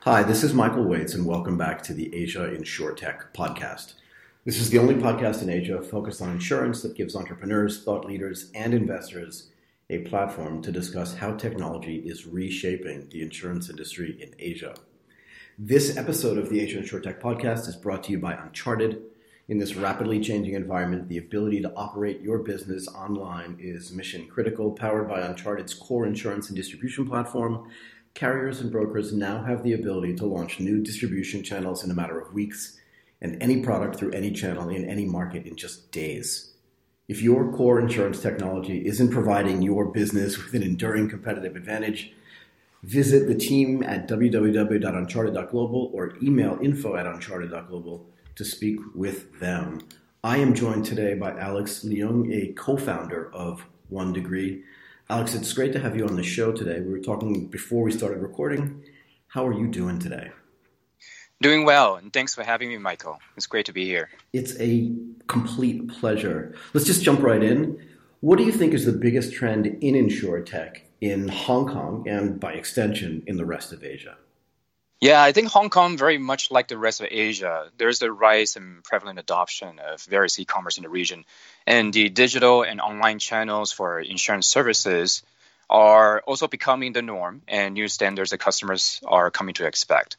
Hi, this is Michael Waitze, and welcome back to the Asia InsurTech podcast. This is the only podcast in Asia focused on insurance that gives entrepreneurs, thought leaders, and investors a platform to discuss how technology is reshaping the insurance industry in Asia. This episode of the Asia InsurTech podcast is brought to you by Uncharted. In this rapidly changing environment, the ability to operate your business online is mission critical. Powered by Uncharted's core insurance and distribution platform, carriers and brokers now have the ability to launch new distribution channels in a matter of weeks and any product through any channel in any market in just days. If your core insurance technology isn't providing your business with an enduring competitive advantage, visit the team at www.uncharted.global or email info at uncharted.global to speak with them. I am joined today by Alex Leung, a co founder of One Degree. Alex, it's great to have you on the show today. We were talking before we started recording. How are you doing today? Doing well, and thanks for having me, Michael. It's great to be here. It's a complete pleasure. Let's just jump right in. What do you think is the biggest trend in insurtech in Hong Kong and by extension in the rest of Asia? Yeah, I think Hong Kong, very much like the rest of Asia, there's the rise and prevalent adoption of various e commerce in the region. And the digital and online channels for insurance services are also becoming the norm and new standards that customers are coming to expect.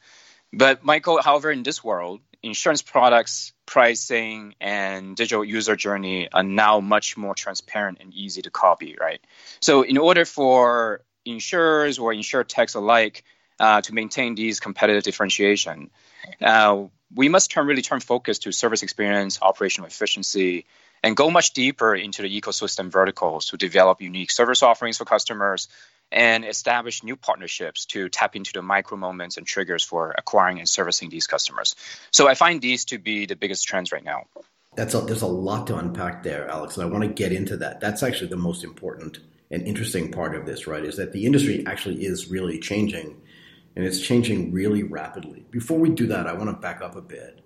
But Michael, however, in this world, insurance products, pricing, and digital user journey are now much more transparent and easy to copy, right? So in order for insurers or insurtechs alike uh, to maintain these competitive differentiation, uh, we must turn really turn focus to service experience, operational efficiency, and go much deeper into the ecosystem verticals to develop unique service offerings for customers and establish new partnerships to tap into the micro moments and triggers for acquiring and servicing these customers. So I find these to be the biggest trends right now. That's a, there's a lot to unpack there, Alex, and I want to get into that. That's actually the most important and interesting part of this, right? Is that the industry actually is really changing, and it's changing really rapidly. Before we do that, I want to back up a bit.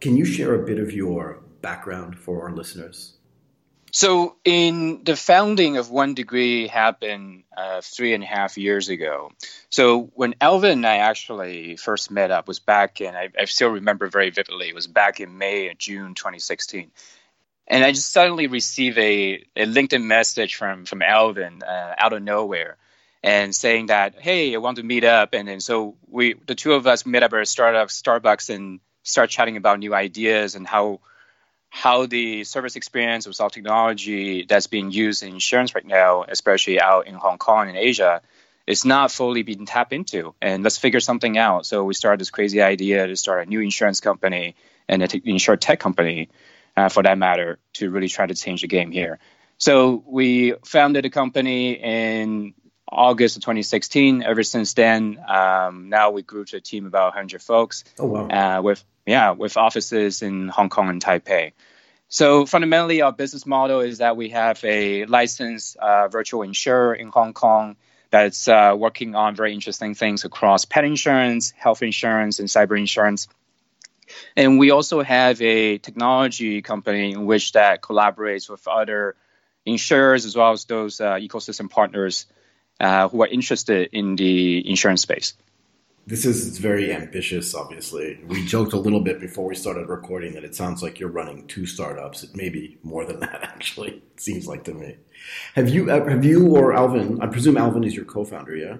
Can you share a bit of your background for our listeners? So, in the founding of One Degree happened uh, three and a half years ago. So, when Alvin and I actually first met up was back in, I, I still remember very vividly, it was back in May or June 2016. And I just suddenly received a, a LinkedIn message from, from Alvin uh, out of nowhere and saying that, hey, I want to meet up. And then so we, the two of us met up at a startup, Starbucks, and start chatting about new ideas and how how the service experience with all technology that's being used in insurance right now, especially out in Hong Kong and Asia, is not fully being tapped into. And let's figure something out. So we started this crazy idea to start a new insurance company and an insurtech company, uh, for that matter, to really try to change the game here. So we founded a company in August of 2016. Ever since then, um, now we grew to a team about 100 folks. Oh wow! Uh, with yeah, with offices in Hong Kong and Taipei. So fundamentally, our business model is that we have a licensed uh, virtual insurer in Hong Kong that's uh, working on very interesting things across pet insurance, health insurance, and cyber insurance. And we also have a technology company in which that collaborates with other insurers as well as those uh, ecosystem partners uh, who are interested in the insurance space this is very ambitious, obviously. We joked a little bit before we started recording that it sounds like you're running two startups. It may be more than that, actually. It seems like to me. Have you, have you or Alvin, I presume Alvin is your co founder, yeah?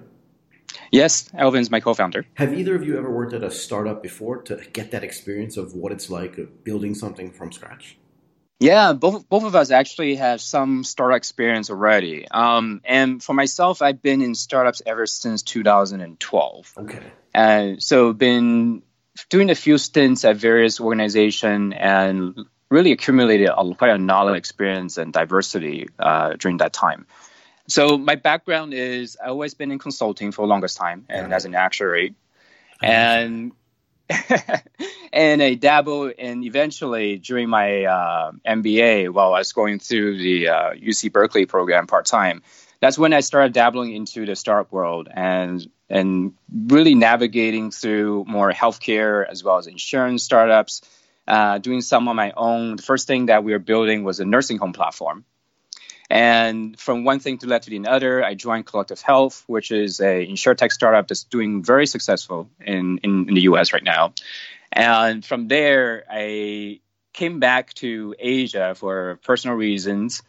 Yes, Alvin's my co founder. Have either of you ever worked at a startup before to get that experience of what it's like building something from scratch? Yeah, both both of us actually have some startup experience already. Um, and for myself, I've been in startups ever since 2012. Okay. And so been doing a few stints at various organizations and really accumulated a, quite a knowledge experience and diversity uh, during that time. So my background is I've always been in consulting for the longest time and as an actuary. And and I dabbled and eventually during my uh, MBA while I was going through the uh, UC Berkeley program part time. That's when I started dabbling into the startup world and and really navigating through more healthcare as well as insurance startups, uh, doing some on my own. The first thing that we were building was a nursing home platform. And from one thing to led to the other, I joined Collective Health, which is a insurtech startup that's doing very successful in, in, in the US right now. And from there, I came back to Asia for personal reasons.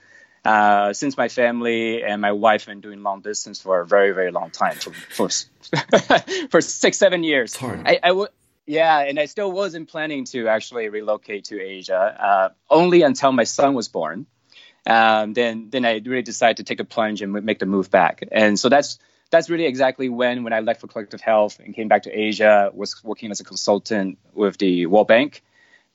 Uh, since my family and my wife have been doing long distance for a very, very long time, for for, for six, seven years. I, I w- yeah, and I still wasn't planning to actually relocate to Asia, uh, only until my son was born. Um, then, then I really decided to take a plunge and make the move back. And so that's that's really exactly when when I left for Collective Health and came back to Asia. Was working as a consultant with the World Bank,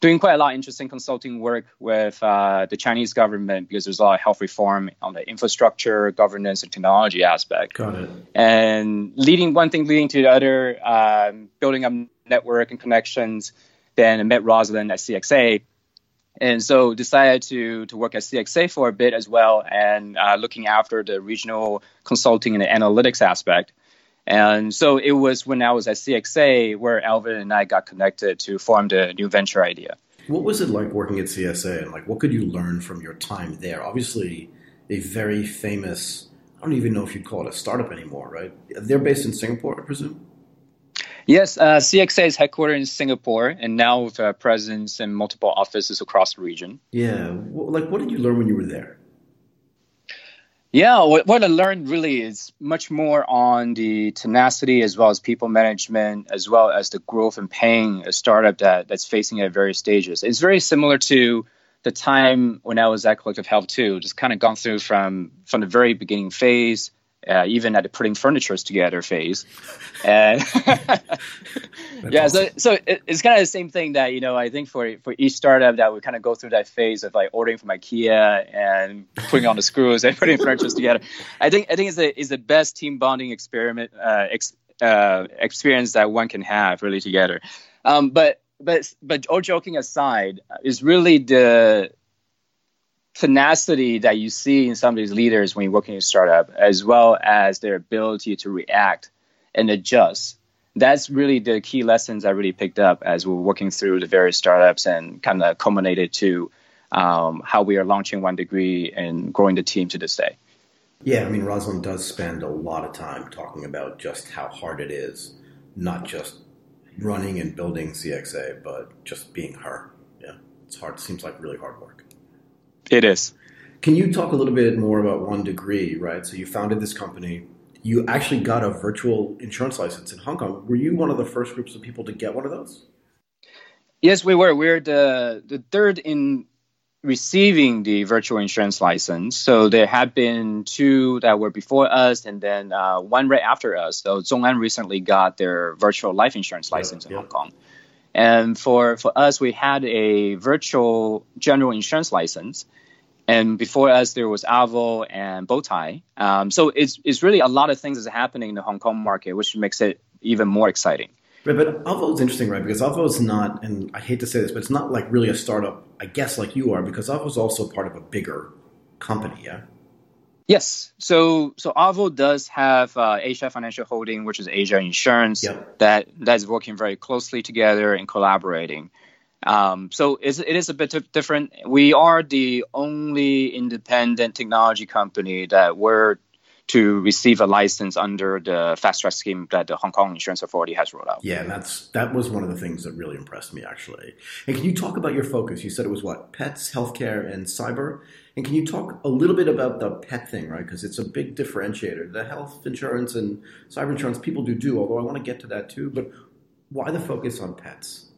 doing quite a lot of interesting consulting work with uh, the Chinese government because there's a lot of health reform on the infrastructure, governance, and technology aspect. Got it. And leading one thing leading to the other, um, building up network and connections. Then I met Rosaline at CXA, and so decided to to work at CXA for a bit as well, and uh, looking after the regional consulting and analytics aspect. And so it was when I was at CXA where Alvin and I got connected to form the new venture idea. What was it like working at CXA, and like what could you learn from your time there? Obviously, a very famous. I don't even know if you'd call it a startup anymore, right? They're based in Singapore, I presume. Yes, uh, CXA is headquartered in Singapore and now with a presence in multiple offices across the region. Yeah, like what did you learn when you were there? Yeah, what, what I learned really is much more on the tenacity as well as people management, as well as the growth and paying a startup that, that's facing at various stages. It's very similar to the time when I was at Collective Health too, just kind of gone through from from the very beginning phase uh, even at the putting furnitures together phase. And yeah, awesome. so so it, it's kind of the same thing that you know I think for for each startup that would kind of go through that phase of like ordering from IKEA and putting on the screws and putting furnitures together. I think I think it's the is the best team bonding experiment uh, ex, uh, experience that one can have really together. Um, but but but all joking aside, is really the tenacity that you see in some of these leaders when you're working in a startup, as well as their ability to react and adjust. That's really the key lessons I really picked up as we're working through the various startups and kind of culminated to um, how we are launching One Degree and growing the team to this day. Yeah, I mean, Rosaline does spend a lot of time talking about just how hard it is, not just running and building CXA, but just being her. Yeah, it's hard. It seems like really hard work. It is. Can you talk a little bit more about One Degree, right? So you founded this company. You actually got a virtual insurance license in Hong Kong. Were you one of the first groups of people to get one of those? Yes, we were. We're the, the third in receiving the virtual insurance license. So there had been two that were before us, and then uh, one right after us. So ZhongAn recently got their virtual life insurance license in Hong Kong. And for, for us, we had a virtual general insurance license. And before us, there was Avo and Bowtie. Um, so it's, it's really a lot of things that's happening in the Hong Kong market, which makes it even more exciting. Right, but Avo is interesting, right? Because Avo is not, and I hate to say this, but it's not like really a startup, I guess, like you are, because Avo is also part of a bigger company, yeah? Yes. So so Avo does have uh, Asia Financial Holding, which is Asia Insurance, yep. that that is working very closely together and collaborating. Um, so it is a bit different. We are the only independent technology company that were to receive a license under the fast track scheme that the Hong Kong Insurance Authority has rolled out. Yeah, that's that was one of the things that really impressed me actually. And can you talk about your focus? You said it was what pets, healthcare, and cyber. And can you talk a little bit about the pet thing, right? Because it's a big differentiator. The health insurance and cyber insurance people do do, although I want to get to that too. But why the focus on pets?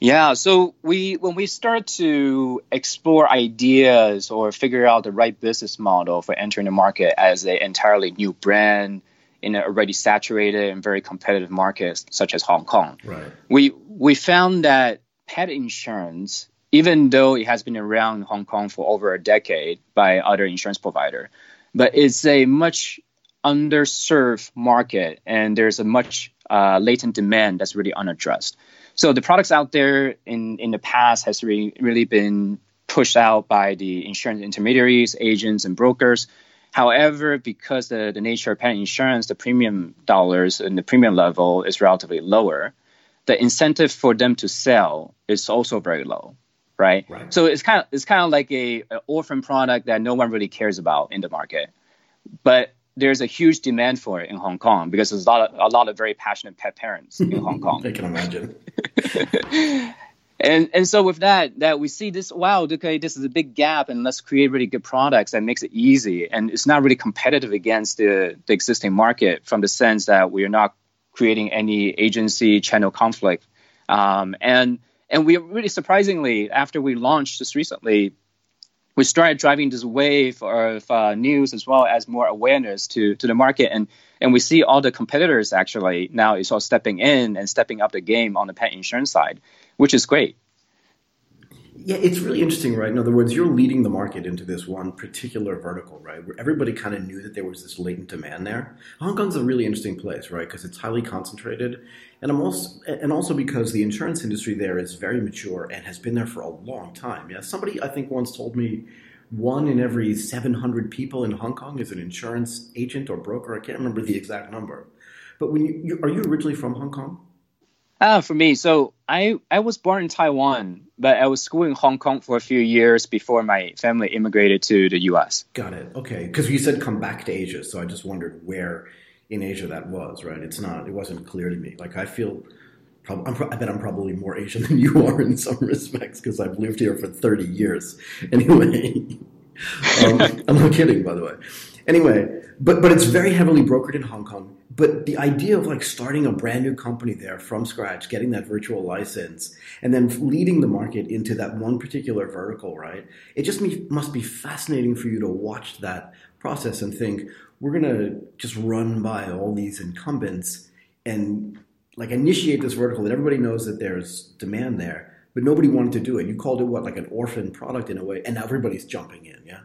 Yeah, so we when we start to explore ideas or figure out the right business model for entering the market as an entirely new brand in an already saturated and very competitive market such as Hong Kong, right. we we found that pet insurance, even though it has been around in Hong Kong for over a decade by other insurance provider, but it's a much underserved market and there's a much uh, latent demand that's really unaddressed. So the products out there in, in the past has really, really been pushed out by the insurance intermediaries, agents, and brokers. However, because the, the nature of pet insurance, the premium dollars and the premium level is relatively lower, the incentive for them to sell is also very low, right? right? So it's kind of it's kind of like a, a orphan product that no one really cares about in the market, but there's a huge demand for it in Hong Kong because there's a lot of, a lot of very passionate pet parents in Hong Kong. I can imagine. and and so with that that we see this wow okay this is a big gap and let's create really good products that makes it easy and it's not really competitive against the, the existing market from the sense that we are not creating any agency channel conflict um, and and we really surprisingly after we launched just recently we started driving this wave of uh, news as well as more awareness to, to the market. And, and we see all the competitors actually now is all stepping in and stepping up the game on the pet insurance side, which is great. Yeah, it's really interesting, right? In other words, you're leading the market into this one particular vertical, right? Where everybody kind of knew that there was this latent demand there. Hong Kong's a really interesting place, right? Because it's highly concentrated, and I'm also and also because the insurance industry there is very mature and has been there for a long time. Yeah, somebody I think once told me one in every 700 people in Hong Kong is an insurance agent or broker. I can't remember the exact number, but when you, you are you originally from Hong Kong? Uh, for me, so I, I was born in Taiwan, but I was school in Hong Kong for a few years before my family immigrated to the U.S. Got it. Okay, because you said come back to Asia, so I just wondered where in Asia that was. Right? It's not. It wasn't clear to me. Like I feel. I bet I'm probably more Asian than you are in some respects because I've lived here for 30 years. Anyway, um, I'm not kidding, by the way. Anyway, but but it's very heavily brokered in Hong Kong but the idea of like starting a brand new company there from scratch, getting that virtual license, and then leading the market into that one particular vertical, right? It just must be fascinating for you to watch that process and think, we're going to just run by all these incumbents and like initiate this vertical that everybody knows that there's demand there, but nobody wanted to do it. You called it what, like an orphan product in a way, and everybody's jumping in, yeah?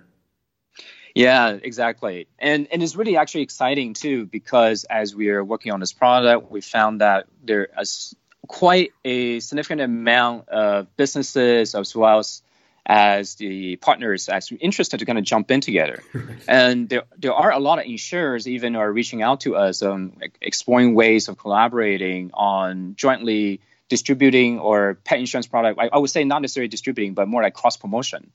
Yeah, exactly. And and it's really actually exciting too because as we are working on this product, we found that there is quite a significant amount of businesses as well as as the partners actually interested to kind of jump in together. and there, there are a lot of insurers even are reaching out to us um, exploring ways of collaborating on jointly distributing or pet insurance product. I, I would say not necessarily distributing, but more like cross promotion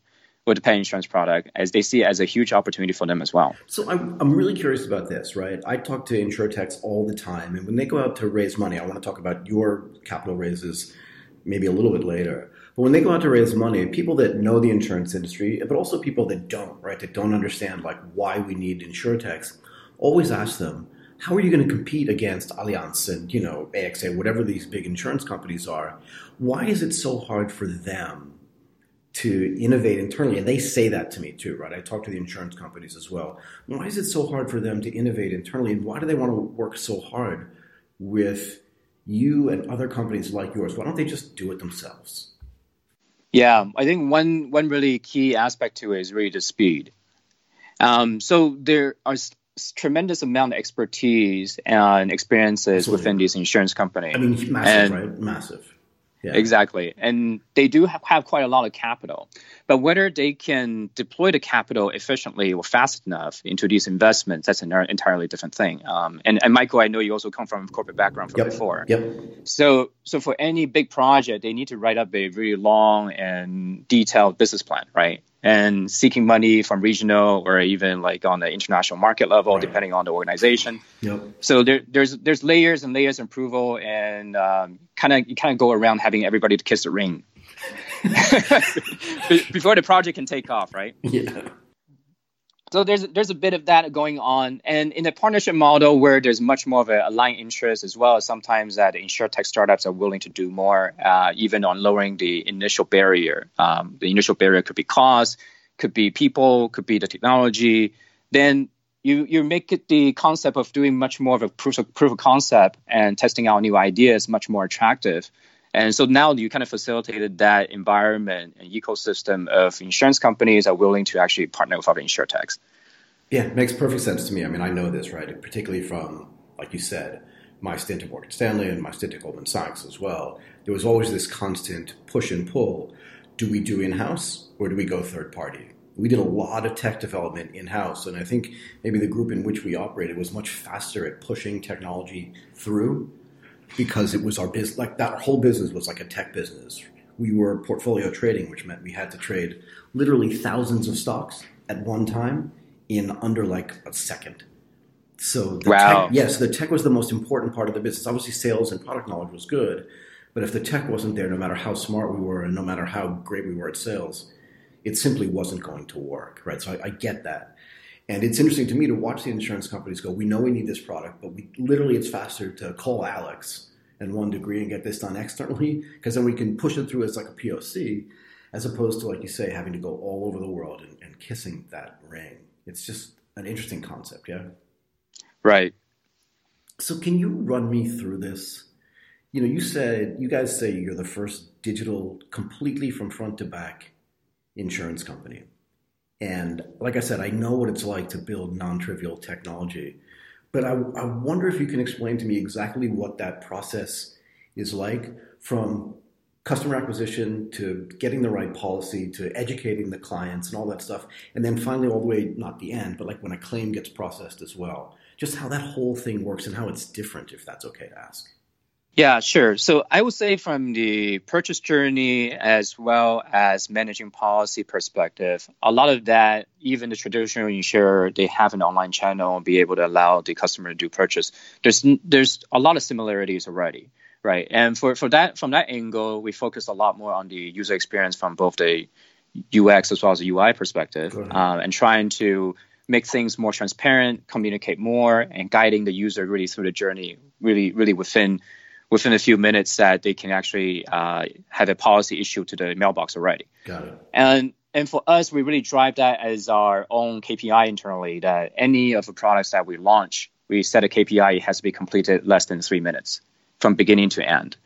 with the pet insurance product as they see it as a huge opportunity for them as well. So I'm, I'm really curious about this, right? I talk to insurtechs all the time, and when they go out to raise money, I want to talk about your capital raises maybe a little bit later. But when they go out to raise money, people that know the insurance industry, but also people that don't, right, that don't understand like why we need insurtechs, always ask them, how are you going to compete against Allianz and you know AXA, whatever these big insurance companies are? Why is it so hard for them to innovate internally. And they say that to me too, right? I talk to the insurance companies as well. Why is it so hard for them to innovate internally? And why do they want to work so hard with you and other companies like yours? Why don't they just do it themselves? Yeah, I think one one really key aspect to it is really the speed. Um, so there are tremendous amount of expertise and experiences Absolutely. within these insurance companies. I mean, massive, and, right? Massive. Yeah. Exactly. And they do have quite a lot of capital. But whether they can deploy the capital efficiently or fast enough into these investments, that's an entirely different thing. Um, and, and Michael, I know you also come from a corporate background from yep. before. Yep. So, so for any big project, they need to write up a really long and detailed business plan, right? And seeking money from regional or even like on the international market level, right. depending on the organization. Yep. So there, there's there's layers and layers of approval, and um, kind of you kind of go around having everybody to kiss the ring before the project can take off, right? Yeah. So there's there's a bit of that going on, and in the partnership model where there's much more of a aligned interest as well. Sometimes that insurtech startups are willing to do more, uh, even on lowering the initial barrier. Um, the initial barrier could be cost, could be people, could be the technology. Then you you make it the concept of doing much more of a proof of, proof of concept and testing out new ideas much more attractive. And so now you kind of facilitated that environment and ecosystem of insurance companies are willing to actually partner with other insurtechs. Yeah, makes perfect sense to me. I mean, I know this, right? Particularly from, like you said, my stint at Morgan Stanley and my stint at Goldman Sachs as well. There was always this constant push and pull. Do we do in house or do we go third party? We did a lot of tech development in house, and I think maybe the group in which we operated was much faster at pushing technology through because it was our business. Like that whole business was like a tech business we were portfolio trading, which meant we had to trade literally thousands of stocks at one time in under like a second. So the wow. tech, yes, the tech was the most important part of the business. Obviously, sales and product knowledge was good, but if the tech wasn't there, no matter how smart we were and no matter how great we were at sales, it simply wasn't going to work, right? So I, I get that. And it's interesting to me to watch the insurance companies go, we know we need this product, but we literally it's faster to call Alex and one degree and get this done externally because then we can push it through as like a POC as opposed to, like you say, having to go all over the world and, and kissing that ring. It's just an interesting concept, yeah? Right. So can you run me through this? You know, you said, you guys say you're the first digital, completely from front to back insurance company. And like I said, I know what it's like to build non trivial technology. But I, I, wonder if you can explain to me exactly what that process is like from customer acquisition to getting the right policy to educating the clients and all that stuff. And then finally, all the way, not the end, but like when a claim gets processed as well. Just how that whole thing works and how it's different, if that's okay to ask. Yeah, sure. So I would say from the purchase journey as well as managing policy perspective, a lot of that, even the traditional insurer, they have an online channel and be able to allow the customer to do purchase. There's there's a lot of similarities already, right? And for, for that from that angle, we focus a lot more on the user experience from both the UX as well as the UI perspective, um, and trying to make things more transparent, communicate more, and guiding the user really through the journey, really really within within a few minutes that they can actually uh, have a policy issue to the mailbox already. Got it. And and for us, we really drive that as our own KPI internally. That any of the products that we launch, we set a KPI it has to be completed less than three minutes from beginning to end.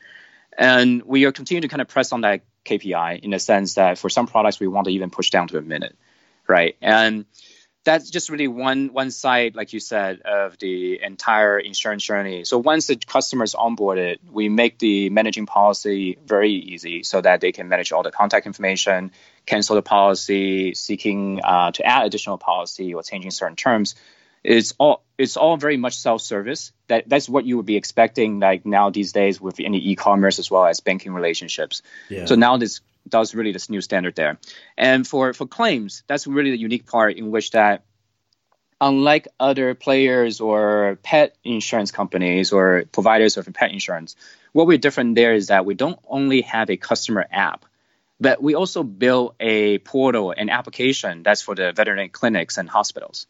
And we are continuing to kind of press on that KPI in the sense that for some products we want to even push down to a minute, right? And that's just really one one side, like you said, of the entire insurance journey. So once the customer's onboarded, we make the managing policy very easy, so that they can manage all the contact information, cancel the policy, seeking uh, to add additional policy or changing certain terms. It's all it's all very much self-service. That that's what you would be expecting, like now these days with any e-commerce as well as banking relationships. Yeah. So now this does really this new standard there. And for, for claims, that's really the unique part in which that unlike other players or pet insurance companies or providers of pet insurance, what we're different there is that we don't only have a customer app, but we also build a portal, an application that's for the veterinary clinics and hospitals.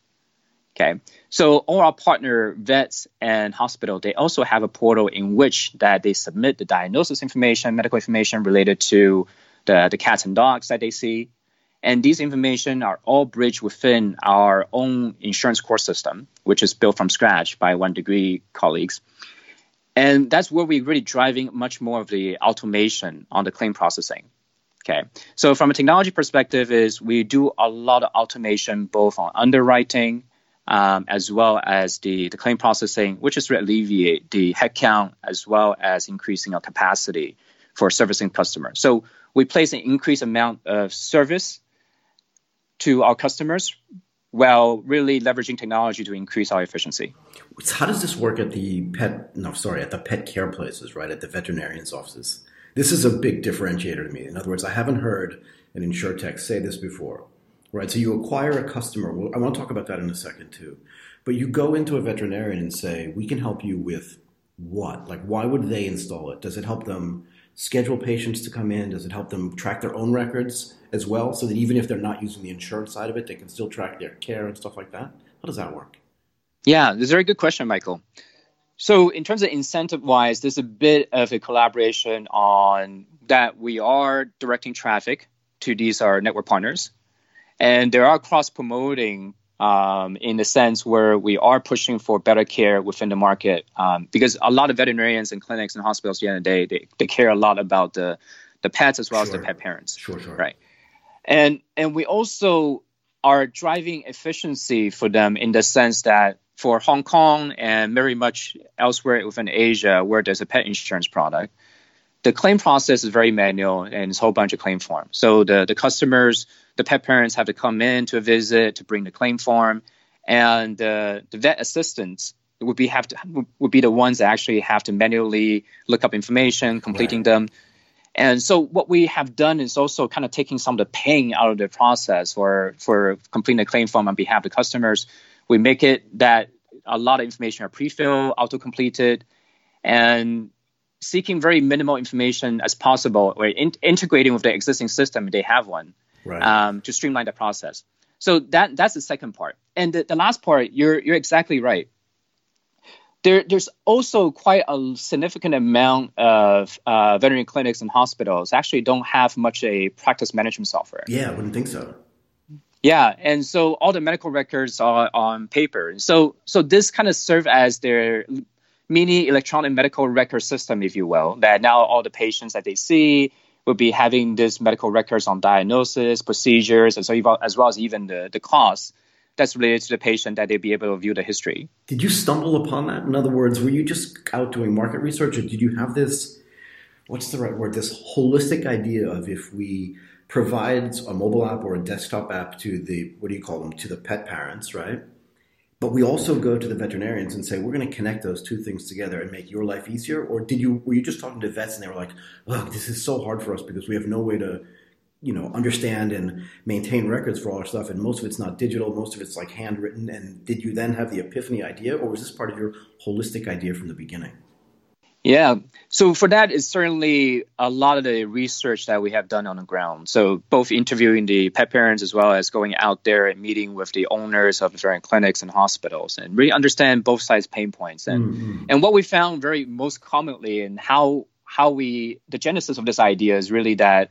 Okay, so all our partner vets and hospital, they also have a portal in which that they submit the diagnosis information, medical information related to the, the cats and dogs that they see. And these information are all bridged within our own insurance core system, which is built from scratch by One Degree colleagues. And that's where we're really driving much more of the automation on the claim processing. Okay, so from a technology perspective, is we do a lot of automation both on underwriting um, as well as the, the claim processing, which is to alleviate the headcount as well as increasing our capacity for servicing customers. So we place an increased amount of service to our customers while really leveraging technology to increase our efficiency. How does this work at the pet? No, sorry, at the pet care places, right? At the veterinarian's offices. This is a big differentiator to me. In other words, I haven't heard an insurtech say this before, right? So you acquire a customer. Well, I want to talk about that in a second too. But you go into a veterinarian and say, "We can help you with what? Like, why would they install it? Does it help them schedule patients to come in? Does it help them track their own records as well, so that even if they're not using the insurance side of it, they can still track their care and stuff like that? How does that work? Yeah, that's a very good question, Michael. So, in terms of incentive wise, there's a bit of a collaboration on that we are directing traffic to these our network partners, and there are cross promoting um, in the sense where we are pushing for better care within the market um, because a lot of veterinarians and clinics and hospitals at the end of the day they, they care a lot about the the pets as well sure. as the pet parents. Sure sure. Right. And and we also are driving efficiency for them in the sense that for Hong Kong and very much elsewhere within Asia where there's a pet insurance product the claim process is very manual and it's a whole bunch of claim forms so the the customers the pet parents have to come in to a visit to bring the claim form, and uh, the vet assistants would be have to would be the ones that actually have to manually look up information, completing right. them. And so what we have done is also kind of taking some of the pain out of the process for for completing the claim form on behalf of the customers. We make it that a lot of information are pre-filled, auto-completed, and seeking very minimal information as possible or in- integrating with the existing system if they have one right. um, to streamline the process. So that that's the second part. And the, the last part, you're you're exactly right. There, there's also quite a significant amount of uh, veterinary clinics and hospitals actually don't have much a practice management software. Yeah, I wouldn't think so. Yeah, and so all the medical records are on paper. So so this kind of serve as their mini electronic medical record system, if you will, that now all the patients that they see will be having this medical records on diagnosis, procedures, and so as well as even the, the costs that's related to the patient that they'll be able to view the history. Did you stumble upon that? In other words, were you just out doing market research or did you have this, what's the right word, this holistic idea of if we provide a mobile app or a desktop app to the what do you call them to the pet parents, right? But we also go to the veterinarians and say we're going to connect those two things together and make your life easier. Or did you were you just talking to vets and they were like, "Look, this is so hard for us because we have no way to." you know understand and maintain records for all our stuff and most of it's not digital most of it's like handwritten and did you then have the epiphany idea or was this part of your holistic idea from the beginning yeah. So for that is certainly a lot of the research that we have done on the ground. So both interviewing the pet parents as well as going out there and meeting with the owners of different clinics and hospitals and really understand both sides pain points. And mm-hmm. and what we found very most commonly and how how we the genesis of this idea is really that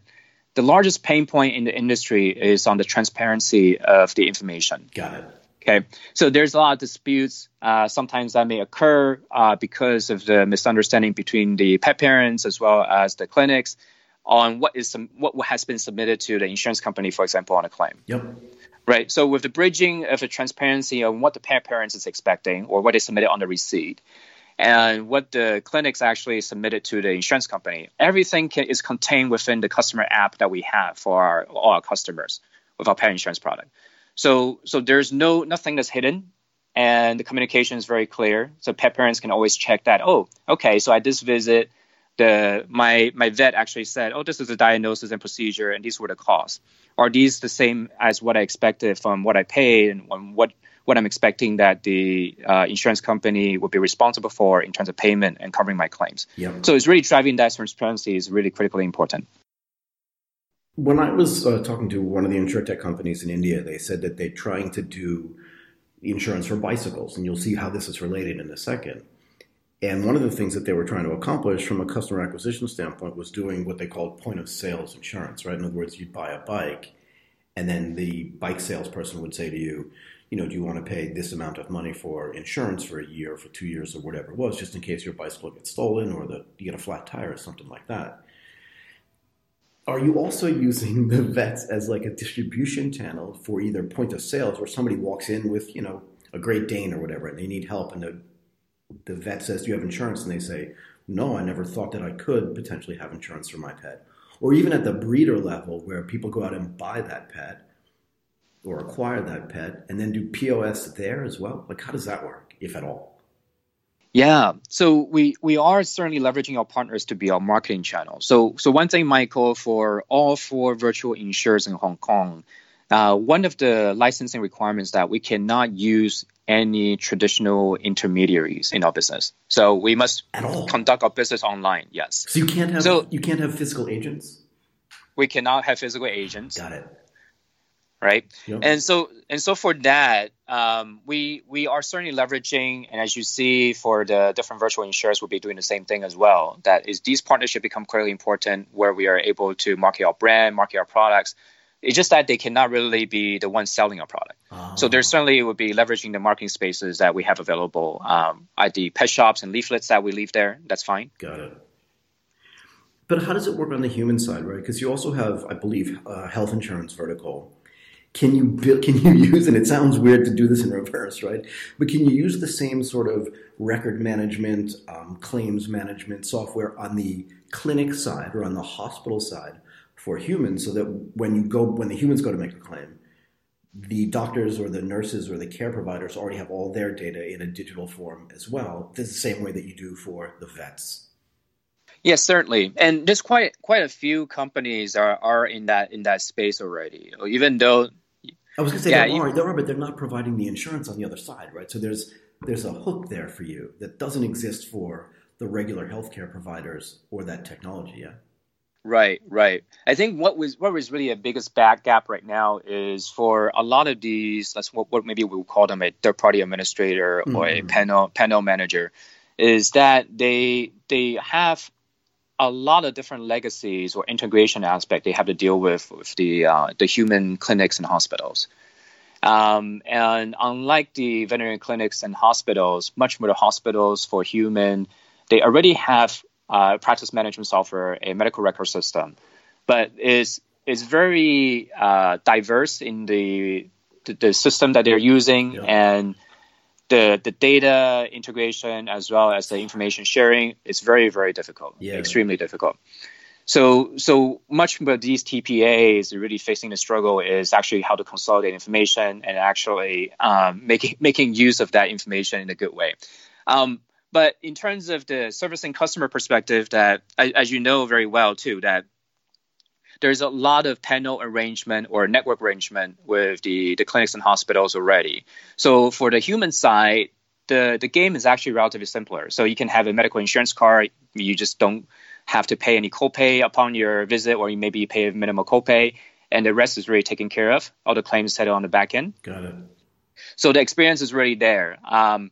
the largest pain point in the industry is on the transparency of the information. Got it. Okay, so there's a lot of disputes. Uh, sometimes that may occur uh, because of the misunderstanding between the pet parents as well as the clinics on what is some, what has been submitted to the insurance company, for example, on a claim. Yep. Right. So with the bridging of the transparency on what the pet parents is expecting or what they submitted on the receipt, and what the clinics actually submitted to the insurance company, everything can, is contained within the customer app that we have for our, all our customers with our pet insurance product. So so there's no nothing that's hidden, and the communication is very clear. So pet parents can always check that. Oh, okay. So at this visit, the my my vet actually said, oh, this is the diagnosis and procedure, and these were the costs. Are these the same as what I expected from what I paid and what what I'm expecting that the uh, insurance company would be responsible for in terms of payment and covering my claims? Yep. So it's really driving that transparency is really critically important. When I was uh, talking to one of the insurtech companies in India, they said that they're trying to do insurance for bicycles, and you'll see how this is related in a second. And one of the things that they were trying to accomplish from a customer acquisition standpoint was doing what they called point of sales insurance, right? In other words, you'd buy a bike, and then the bike salesperson would say to you, you know, do you want to pay this amount of money for insurance for a year, for two years, or whatever it was, just in case your bicycle gets stolen or that you get a flat tire or something like that are you also using the vets as like a distribution channel for either point of sales where somebody walks in with you know a great dane or whatever and they need help and the the vet says do you have insurance? And they say no i never thought that i could potentially have insurance for my pet. Or even at the breeder level where people go out and buy that pet or acquire that pet and then do pos there as well? Like how does that work if at all yeah, so we we are certainly leveraging our partners to be our marketing channel. So so one thing, Michael, for all four virtual insurers in Hong Kong, uh, one of the licensing requirements that we cannot use any traditional intermediaries in our business. So we must conduct our business online. Yes. So you can't have so, you can't have physical agents. We cannot have physical agents. Got it right? Yep. And so and so for that, um, we we are certainly leveraging, and as you see for the different virtual insurers, we'll be doing the same thing as well. That is, these partnerships become critically important, where we are able to market our brand, market our products. It's just that they cannot really be the ones selling our product. Oh. So there certainly would be leveraging the marketing spaces that we have available um, at the pet shops and leaflets that we leave there. That's fine. Got it. But how does it work on the human side, right? Because you also have, I believe, a health insurance vertical can you build, can you use, and it sounds weird to do this in reverse, right? But can you use the same sort of record management, um, claims management software on the clinic side or on the hospital side for humans so that when you go, when the humans go to make a claim, the doctors or the nurses or the care providers already have all their data in a digital form as well. This is the same way that you do for the vets. Yes, certainly, and there's quite quite a few companies are, are in that in that space already. Even though I was going to say yeah, there are, there are, but they're not providing the insurance on the other side, right? So there's there's a hook there for you that doesn't exist for the regular healthcare providers or that technology. Yeah. Right, right. I think what was what was really a biggest back gap right now is for a lot of these. That's what, what maybe we'll call them a third party administrator mm-hmm. or a mm-hmm. panel panel manager, is that they they have a lot of different legacies or integration aspect they have to deal with with the uh, the human clinics and hospitals. Um, and unlike the veterinary clinics and hospitals, much more the hospitals for human, they already have uh, practice management software, a medical record system, but is is very uh, diverse in the, the, the system that they're using yeah. and the the data integration as well as the information sharing is very very difficult, yeah. extremely difficult. So so much of these TPAs are really facing the struggle is actually how to consolidate information and actually um, making making use of that information in a good way. Um, but in terms of the servicing customer perspective, that as you know very well too, that there's a lot of panel arrangement or network arrangement with the, the clinics and hospitals already. So for the human side, the, the game is actually relatively simpler. So you can have a medical insurance card. You just don't have to pay any copay upon your visit, or you maybe pay a minimal copay, and the rest is really taken care of. All the claims settled on the back end. Got it. So the experience is really there. Um,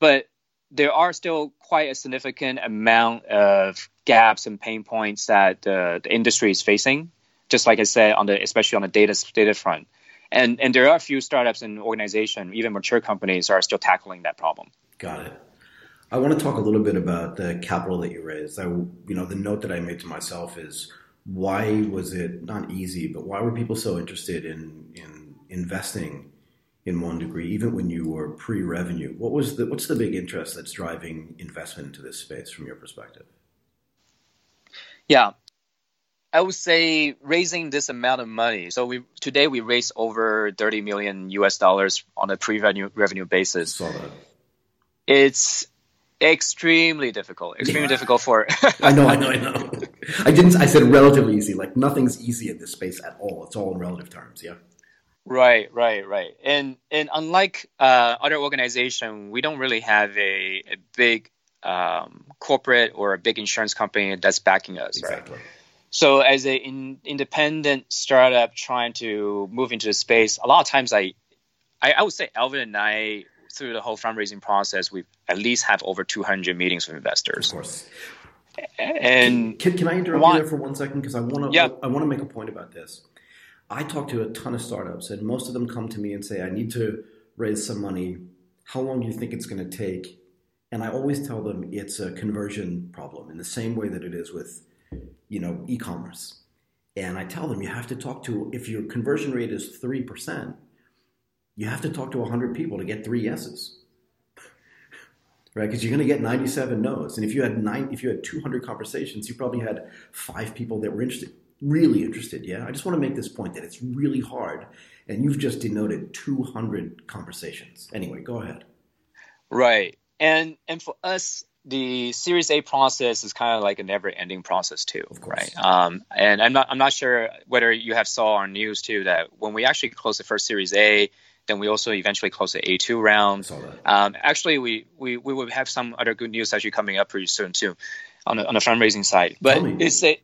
but there are still quite a significant amount of gaps and pain points that the, the industry is facing. Just like I said, on the especially on the data data front, and and there are a few startups and organizations, even mature companies, are still tackling that problem. Got it. I want to talk a little bit about the capital that you raised. I, you know, the note that I made to myself is why was it not easy, but why were people so interested in in investing in one degree, even when you were pre-revenue? What was the what's the big interest that's driving investment into this space from your perspective? Yeah, I would say raising this amount of money. So we today we raised over 30 million US dollars on a pre-revenue revenue basis. It's extremely difficult. Extremely yeah. difficult for. I know, I know, I know. I didn't. I said relatively easy. Like nothing's easy in this space at all. It's all in relative terms. Yeah. Right, right, right. And and unlike uh, other organizations, we don't really have a, a big um, corporate or a big insurance company that's backing us, exactly. right? So as an in, independent startup trying to move into the space, a lot of times I, I, I would say Alvin and I through the whole fundraising process, we at least have over 200 meetings with investors. Of course. And can, can I interrupt want, you there for one second because I want to yeah. I, I want to make a point about this. I talk to a ton of startups, and most of them come to me and say, I need to raise some money. How long do you think it's going to take? And I always tell them it's a conversion problem in the same way that it is with, you know, e-commerce. And I tell them you have to talk to if your conversion rate is 3%, you have to talk to 100 people to get 3 yeses. Right? Because you're going to get 97 no's. And if you had nine if you had 200 conversations, you probably had 5 people that were interested really interested. Yeah, I just want to make this point that it's really hard, and you've just denoted 200 conversations. Anyway, go ahead. Right, and and for us, the Series A process is kind of like a never-ending process too, right? Um, and I'm not I'm not sure whether you have saw on news too that when we actually closed the first Series A, then we also eventually closed the A2 round. Um, actually, we, we we will have some other good news actually coming up pretty soon too, on the on the fundraising side. But it's a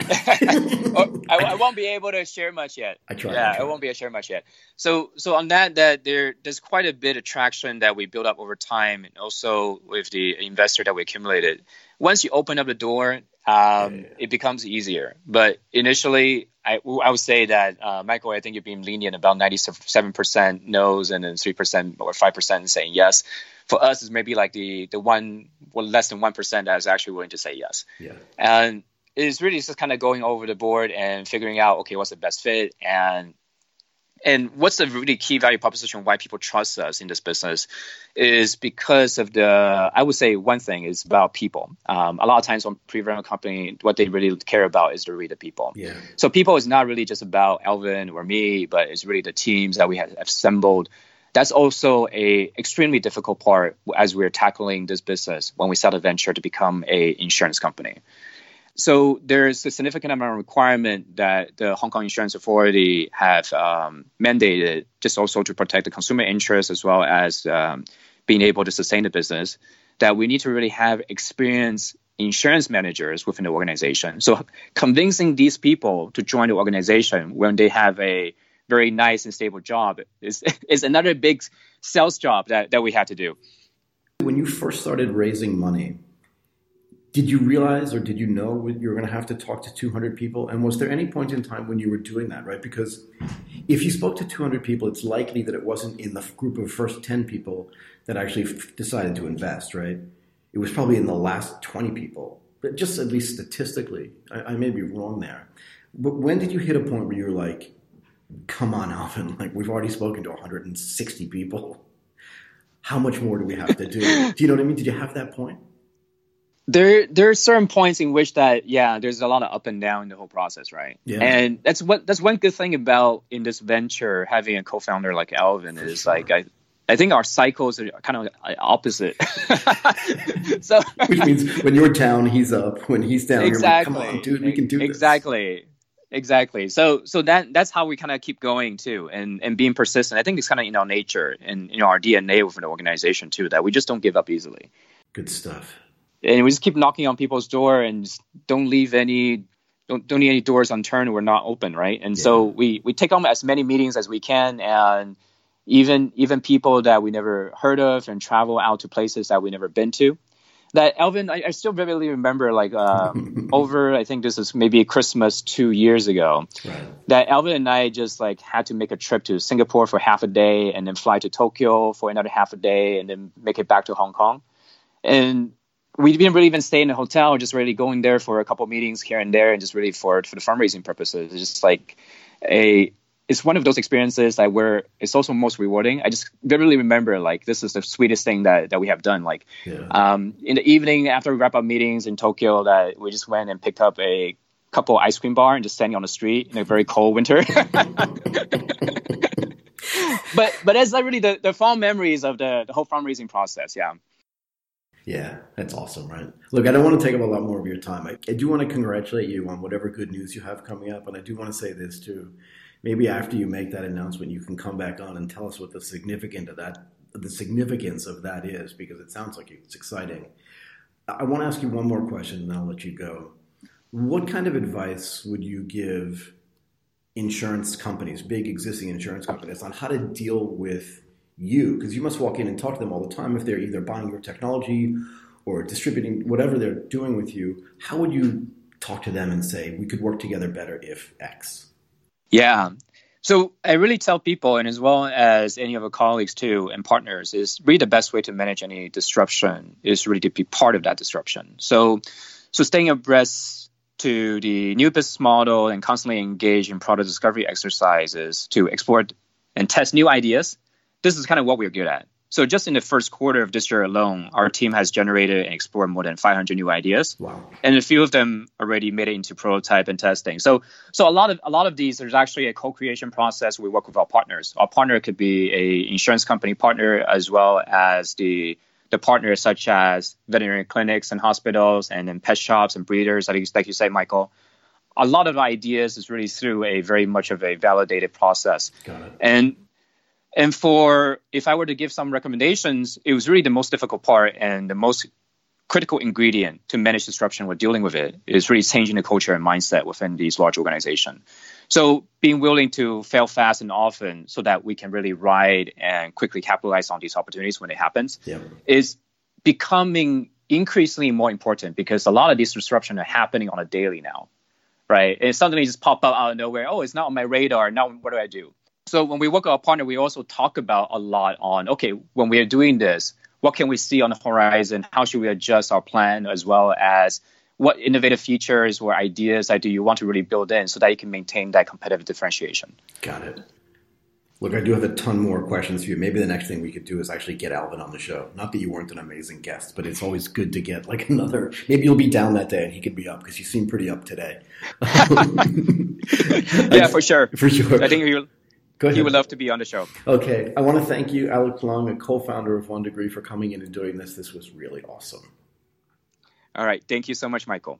I, I, won't be able to share much yet. I try. Yeah, I. I, won't be able to share much yet. So, so on that, that there, there's quite a bit of traction that we built up over time, and also with the investor that we accumulated. Once you open up the door, um, yeah. it becomes easier. But initially, I, I would say that uh, Michael, I think you're being lenient about 97% no's and then 3% or 5% saying yes. For us, it's maybe like the the one, well, less than one percent that is actually willing to say yes. Yeah. And is really just kind of going over the board and figuring out okay what's the best fit and and what's the really key value proposition why people trust us in this business is because of the i would say one thing is about people um, a lot of times on pre-revenue company what they really care about is the really the people yeah. so people is not really just about alvin or me but it's really the teams that we have assembled That's also a extremely difficult part as we're tackling this business when we set a venture to become a insurance company. So there's a significant amount of requirement that the Hong Kong Insurance Authority have um, mandated, just also to protect the consumer interest as well as um, being able to sustain the business. That we need to really have experienced insurance managers within the organization. So convincing these people to join the organization when they have a very nice and stable job is is another big sales job that, that we had to do. When you first started raising money, did you realize or did you know you were going to have to talk to 200 people? And was there any point in time when you were doing that right? Because if you spoke to 200 people it's likely that it wasn't in the group of first 10 people that actually f- decided to invest right? It was probably in the last 20 people. But just at least statistically I, I may be wrong there. But when did you hit a point where you were like come on alvin like we've already spoken to 160 people. How much more do we have to do? Do you know what i mean? Did you have that point there there are certain points in which that yeah there's a lot of up and down in the whole process right yeah. and that's what that's one good thing about in this venture having a co-founder like alvin For is sure. like i I think our cycles are kind of opposite. so, which means when you're down, he's up. When he's down, exactly. Like, Come on, dude, we can do exactly. This. Exactly. So, so that that's how we kind of keep going too, and and being persistent. I think it's kind of in our nature and you know our DNA within the organization too that we just don't give up easily. Good stuff and we just keep knocking on people's door and don't leave any don't don't need any doors unturned we're not open right and yeah. so we we take on as many meetings as we can and even even people that we never heard of and travel out to places that we never been to that Alvin, I, I still vividly remember like uh, over I think this is maybe Christmas two years ago right. that Alvin and I just like had to make a trip to Singapore for half a day and then fly to Tokyo for another half a day and then make it back to Hong Kong. And we didn't really even stay in a hotel, just really going there for a couple meetings here and there, and just really for for the fundraising purposes. It's just like a it's one of those experiences that where it's also most rewarding. I just vividly remember like this is the sweetest thing that, that we have done. Like yeah. um, in the evening after we wrap up meetings in Tokyo, that we just went and picked up a couple ice cream bar and just standing on the street in a very cold winter. but but that's like really the, the fond memories of the, the whole fundraising process. Yeah. Yeah, that's awesome, right? Look, I don't want to take up a lot more of your time. I, I, do want to congratulate you on whatever good news you have coming up, and I do want to say this too. Maybe after you make that announcement, you can come back on and tell us what the significant of that, the significance of that is, because it sounds like it's exciting. I want to ask you one more question, and I'll let you go. What kind of advice would you give insurance companies, big existing insurance companies, on how to deal with you because you must walk in and talk to them all the time if they're either buying your technology or distributing whatever they're doing with you. How would you talk to them and say we could work together better if x yeah. So i really tell people and as well as any of our colleagues too and partners is really the best way to manage any disruption is really to be part of that disruption. So so staying abreast to the new business model and constantly engage in product discovery exercises to explore and test new ideas this is kind of what we're good at. So just in the first quarter of this year alone, our team has generated and explored more than 500 new ideas. Wow. And a few of them already made it into prototype and testing. So so a lot of a lot of these there's actually a co-creation process. We work with our partners. Our partner could be a insurance company partner as well as the the partners such as veterinary clinics and hospitals and then pet shops and breeders, like you, like you say, Michael. A lot of ideas is really through a very much of a validated process. Got it. And and for if I were to give some recommendations, it was really the most difficult part and the most critical ingredient to manage disruption when dealing with it is really changing the culture and mindset within these large organizations. So being willing to fail fast and often so that we can really ride and quickly capitalize on these opportunities when it happens yeah. is becoming increasingly more important because a lot of these disruptions are happening on a daily now, right? And suddenly just pop up out of nowhere. Oh, it's not on my radar. Now what do I do? So when we work with our partner, we also talk about a lot on okay, when we are doing this, what can we see on the horizon? How should we adjust our plan as well as what innovative features or ideas that do you want to really build in so that you can maintain that competitive differentiation? Got it. Look, I do have a ton more questions for you. Maybe the next thing we could do is actually get Alvin on the show. Not that you weren't an amazing guest, but it's always good to get like another. Maybe you'll be down that day and he could be up because you seem pretty up today. yeah, for sure. For sure. I think you He would love to be on the show. Okay. I want to thank you, Alex Leung, a co founder of OneDegree, for coming in and doing this. This was really awesome. All right. Thank you so much, Michael.